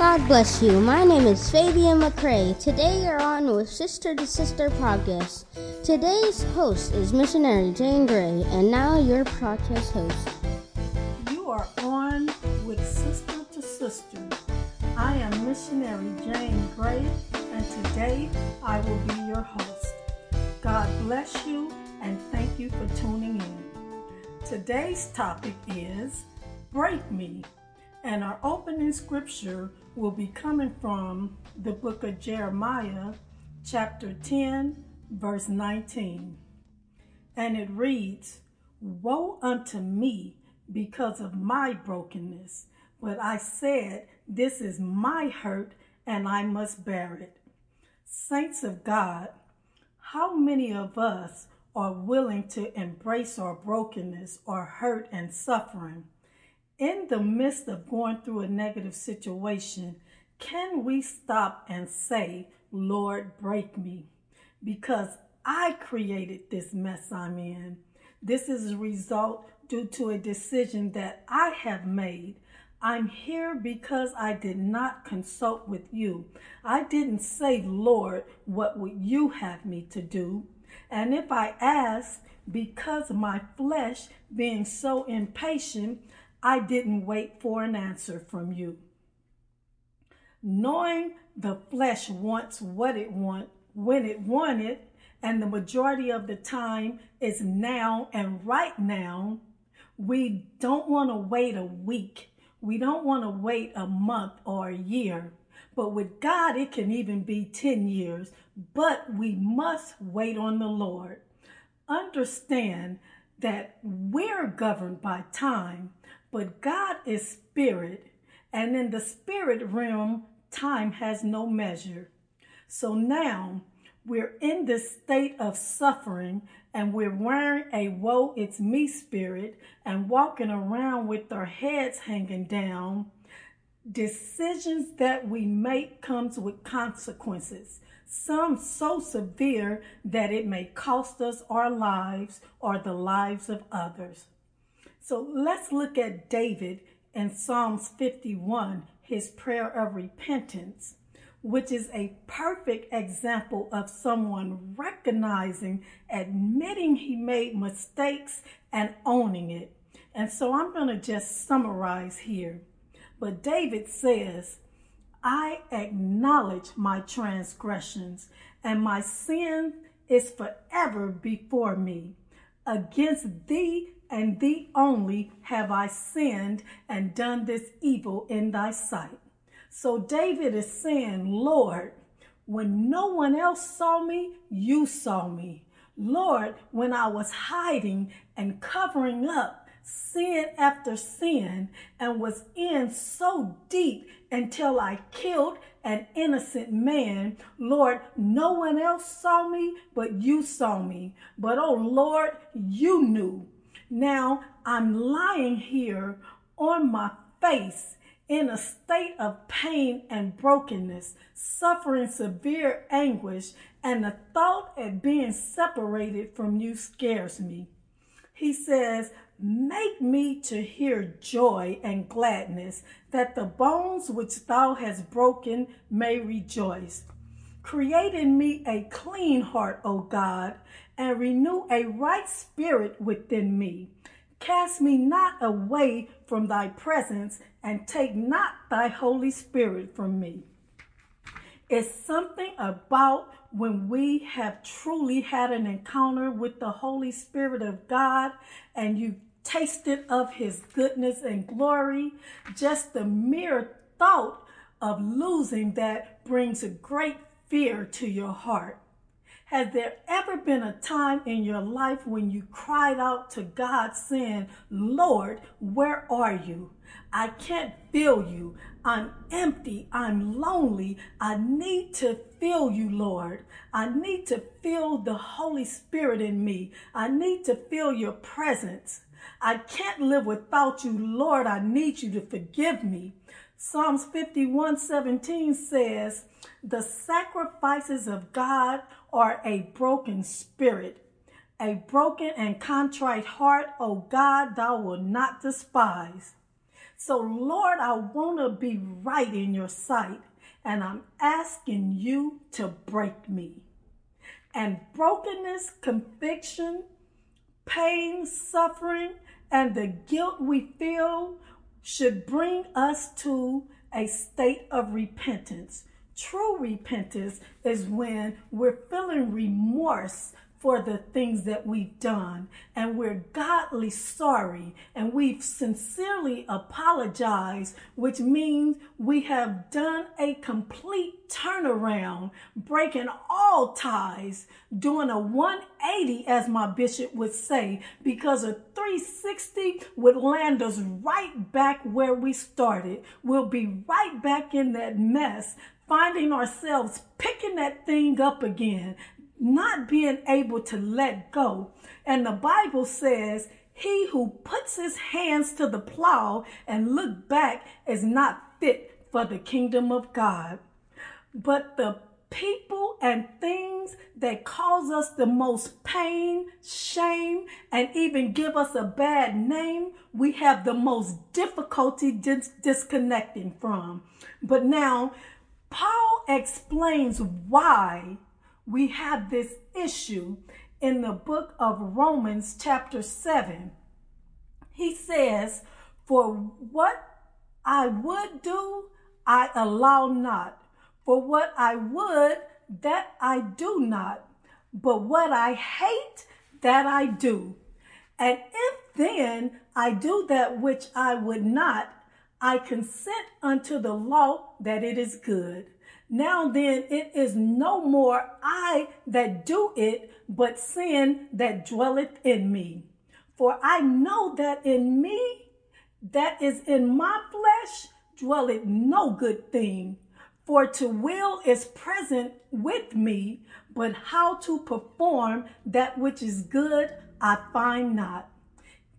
God bless you. My name is Fabian McCrae. Today you're on with Sister to Sister podcast. Today's host is missionary Jane Gray, and now your podcast host. You are on with Sister to Sister. I am missionary Jane Gray, and today I will be your host. God bless you, and thank you for tuning in. Today's topic is Break Me, and our opening scripture will be coming from the book of Jeremiah, chapter 10, verse 19. And it reads, Woe unto me because of my brokenness, but I said, This is my hurt, and I must bear it. Saints of God, how many of us are willing to embrace our brokenness our hurt and suffering? In the midst of going through a negative situation, can we stop and say, Lord, break me? Because I created this mess I'm in. This is a result due to a decision that I have made. I'm here because I did not consult with you. I didn't say, Lord, what would you have me to do? And if I ask, because my flesh being so impatient, I didn't wait for an answer from you. Knowing the flesh wants what it wants when it wanted, and the majority of the time is now and right now, we don't want to wait a week. We don't want to wait a month or a year. But with God, it can even be 10 years. But we must wait on the Lord. Understand that we're governed by time, but God is spirit, and in the spirit realm, time has no measure. So now we're in this state of suffering and we're wearing a woe it's me spirit and walking around with our heads hanging down. Decisions that we make comes with consequences. Some so severe that it may cost us our lives or the lives of others. So let's look at David in Psalms 51, his prayer of repentance, which is a perfect example of someone recognizing, admitting he made mistakes, and owning it. And so I'm going to just summarize here. But David says, I acknowledge my transgressions, and my sin is forever before me. Against thee and thee only have I sinned and done this evil in thy sight. So David is saying, Lord, when no one else saw me, you saw me. Lord, when I was hiding and covering up sin after sin and was in so deep until I killed an innocent man, Lord, no one else saw me, but you saw me. But oh Lord, you knew now I'm lying here on my face in a state of pain and brokenness, suffering severe anguish, and the thought of being separated from you scares me. He says, Make me to hear joy and gladness, that the bones which thou hast broken may rejoice. Create in me a clean heart, O God, and renew a right spirit within me. Cast me not away from thy presence, and take not thy Holy Spirit from me. It's something about when we have truly had an encounter with the Holy Spirit of God and you tasted of his goodness and glory. Just the mere thought of losing that brings a great fear to your heart. Has there ever been a time in your life when you cried out to God saying, Lord, where are you? I can't feel you. I'm empty. I'm lonely. I need to feel you, Lord. I need to feel the Holy Spirit in me. I need to feel your presence. I can't live without you, Lord. I need you to forgive me. Psalms 51 17 says, The sacrifices of God are a broken spirit, a broken and contrite heart, O God, thou wilt not despise. So, Lord, I want to be right in your sight, and I'm asking you to break me. And brokenness, conviction, pain, suffering, and the guilt we feel should bring us to a state of repentance. True repentance is when we're feeling remorse for the things that we've done. And we're godly sorry. And we've sincerely apologized, which means we have done a complete turnaround, breaking all ties, doing a 180, as my bishop would say, because a 360 would land us right back where we started. We'll be right back in that mess finding ourselves picking that thing up again, not being able to let go. And the Bible says, he who puts his hands to the plow and look back is not fit for the kingdom of God. But the people and things that cause us the most pain, shame, and even give us a bad name, we have the most difficulty dis- disconnecting from. But now, Paul explains why we have this issue in the book of Romans, chapter 7. He says, For what I would do, I allow not. For what I would, that I do not. But what I hate, that I do. And if then I do that which I would not, I consent unto the law that it is good. Now then, it is no more I that do it, but sin that dwelleth in me. For I know that in me, that is in my flesh, dwelleth no good thing. For to will is present with me, but how to perform that which is good, I find not.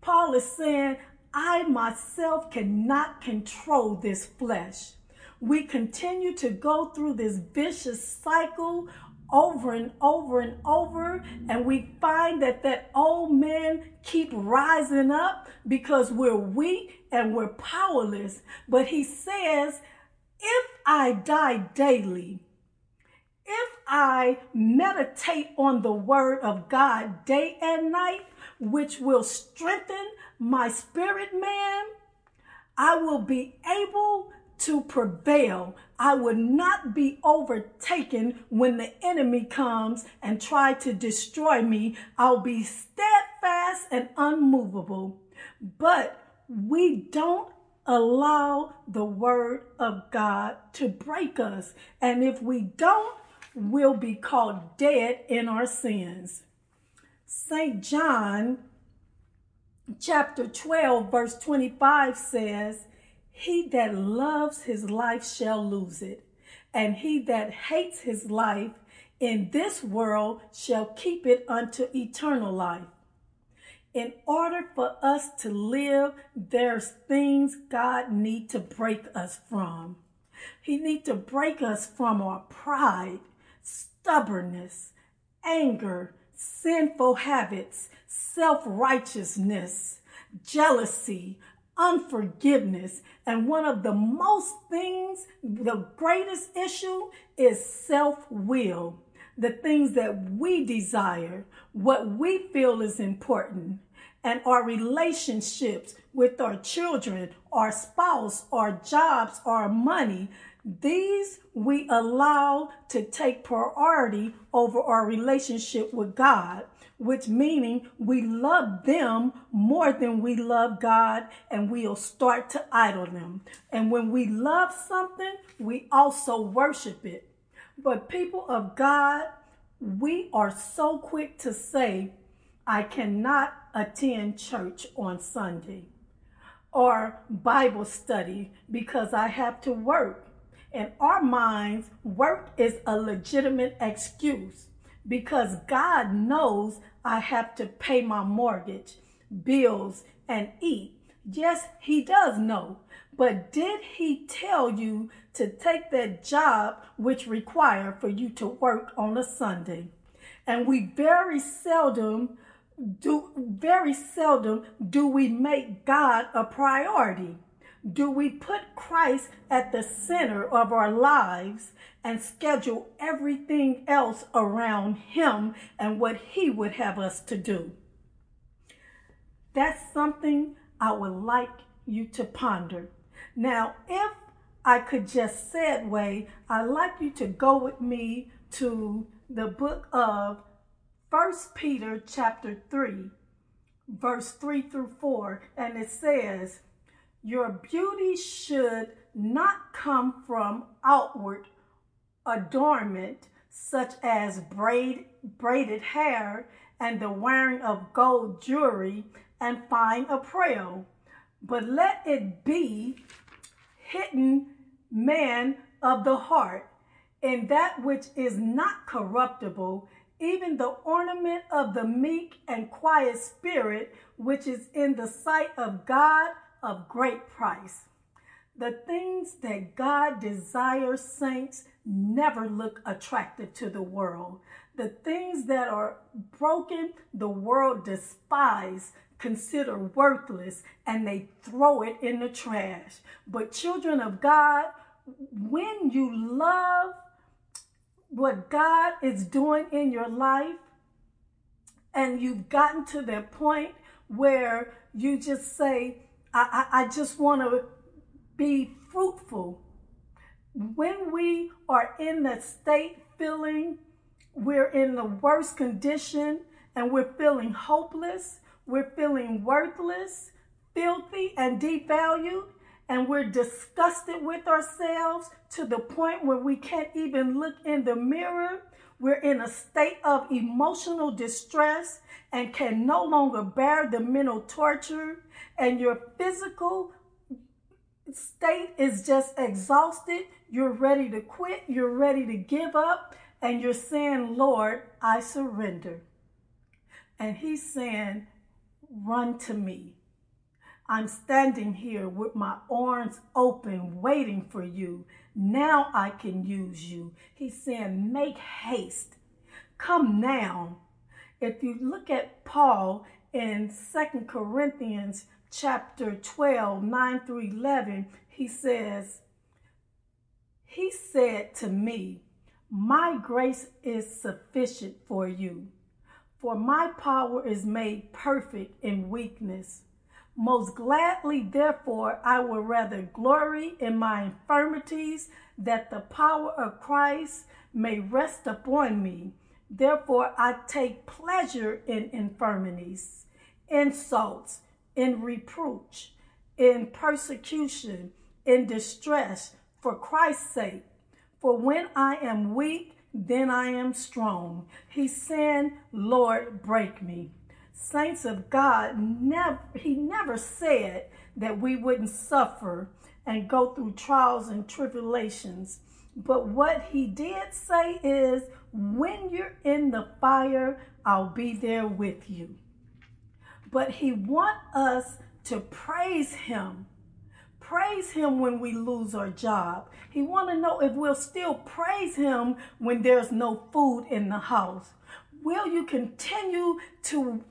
Paul is saying, I myself cannot control this flesh we continue to go through this vicious cycle over and over and over and we find that that old man keep rising up because we're weak and we're powerless. But he says if i die daily if i meditate on the word of god day and night which will strengthen my spirit man i will be able to prevail. I will not be overtaken when the enemy comes and try to destroy me. I'll be steadfast and unmovable. But we don't allow the word of God to break us. And if we don't, we'll be called dead in our sins. St. John chapter 12 verse 25 says, he that loves his life shall lose it, and he that hates his life in this world shall keep it unto eternal life. In order for us to live, there's things God need to break us from. He need to break us from our pride, stubbornness, anger, sinful habits, self-righteousness, jealousy, unforgiveness. And one of the most things, the greatest issue is self will. The things that we desire, what we feel is important, and our relationships with our children, our spouse, our jobs, our money. These we allow to take priority over our relationship with God which meaning we love them more than we love God and we'll start to idol them. And when we love something, we also worship it. But people of God, we are so quick to say, I cannot attend church on Sunday or Bible study because I have to work. In our minds, work is a legitimate excuse because God knows I have to pay my mortgage, bills, and eat. Yes, He does know. But did He tell you to take that job which require for you to work on a Sunday? And we very seldom do very seldom do we make God a priority. Do we put Christ at the center of our lives and schedule everything else around Him and what He would have us to do? That's something I would like you to ponder. Now, if I could just segue, I'd like you to go with me to the book of First Peter chapter 3, verse 3 through 4, and it says, Your beauty should not come from outward adornment, such as braid, braided hair and the wearing of gold jewelry and fine apparel, but let it be hidden man of the heart, in that which is not corruptible, even the ornament of the meek and quiet spirit, which is in the sight of God of great price. The things that God desires, saints, never look attractive to the world. The things that are broken, the world despise, consider worthless, and they throw it in the trash. But children of God, when you love what God is doing in your life, and you've gotten to that point where you just say, I, I, just want to be fruitful. When we are in the state feeling we're in the worst condition and we're feeling hopeless, we're feeling worthless, filthy, and devalued, and we're disgusted with ourselves to the point where we can't even look in the mirror. We're in a state of emotional distress and can no longer bear the mental torture, and your physical state is just exhausted. You're ready to quit, you're ready to give up, and you're saying, Lord, I surrender. And He's saying, Run to me. I'm standing here with my arms open, waiting for you. Now I can use you. He's saying, Make haste. Come now. If you look at Paul in Second Corinthians chapter 12, 9 through 11, he says, He said to me, My grace is sufficient for you, for my power is made perfect in weakness. Most gladly, therefore, I will rather glory in my infirmities, that the power of Christ may rest upon me. Therefore, I take pleasure in infirmities, insults, in reproach, in persecution, in distress, for Christ's sake. For when I am weak, then I am strong. He's saying, Lord, break me saints of God, never, he never said that we wouldn't suffer and go through trials and tribulations. But what he did say is, when you're in the fire, I'll be there with you. But he want us to praise him. Praise him when we lose our job. He want to know if we'll still praise him when there's no food in the house. Will you continue to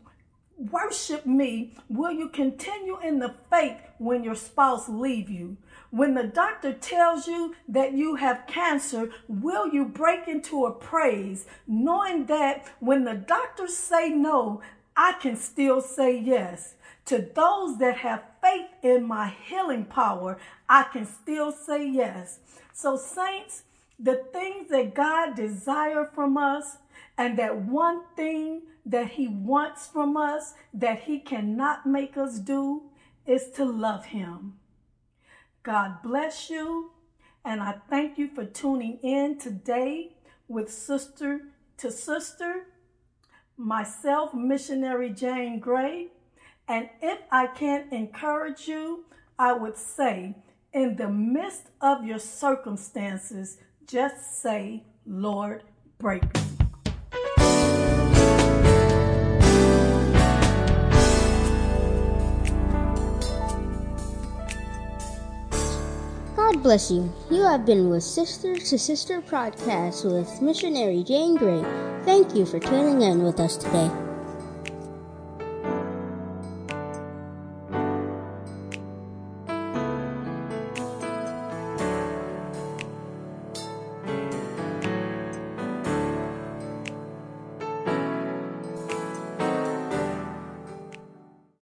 worship me, will you continue in the faith when your spouse leave you? When the doctor tells you that you have cancer, will you break into a praise, knowing that when the doctors say no, I can still say yes? To those that have faith in my healing power, I can still say yes. So, saints, the things that God desires from us, and that one thing that He wants from us that He cannot make us do is to love Him. God bless you. And I thank you for tuning in today with Sister to Sister, myself, Missionary Jane Gray. And if I can encourage you, I would say, in the midst of your circumstances, just say, Lord, break me. God bless you. You have been with Sister to Sister podcast with missionary Jane Gray. Thank you for tuning in with us today.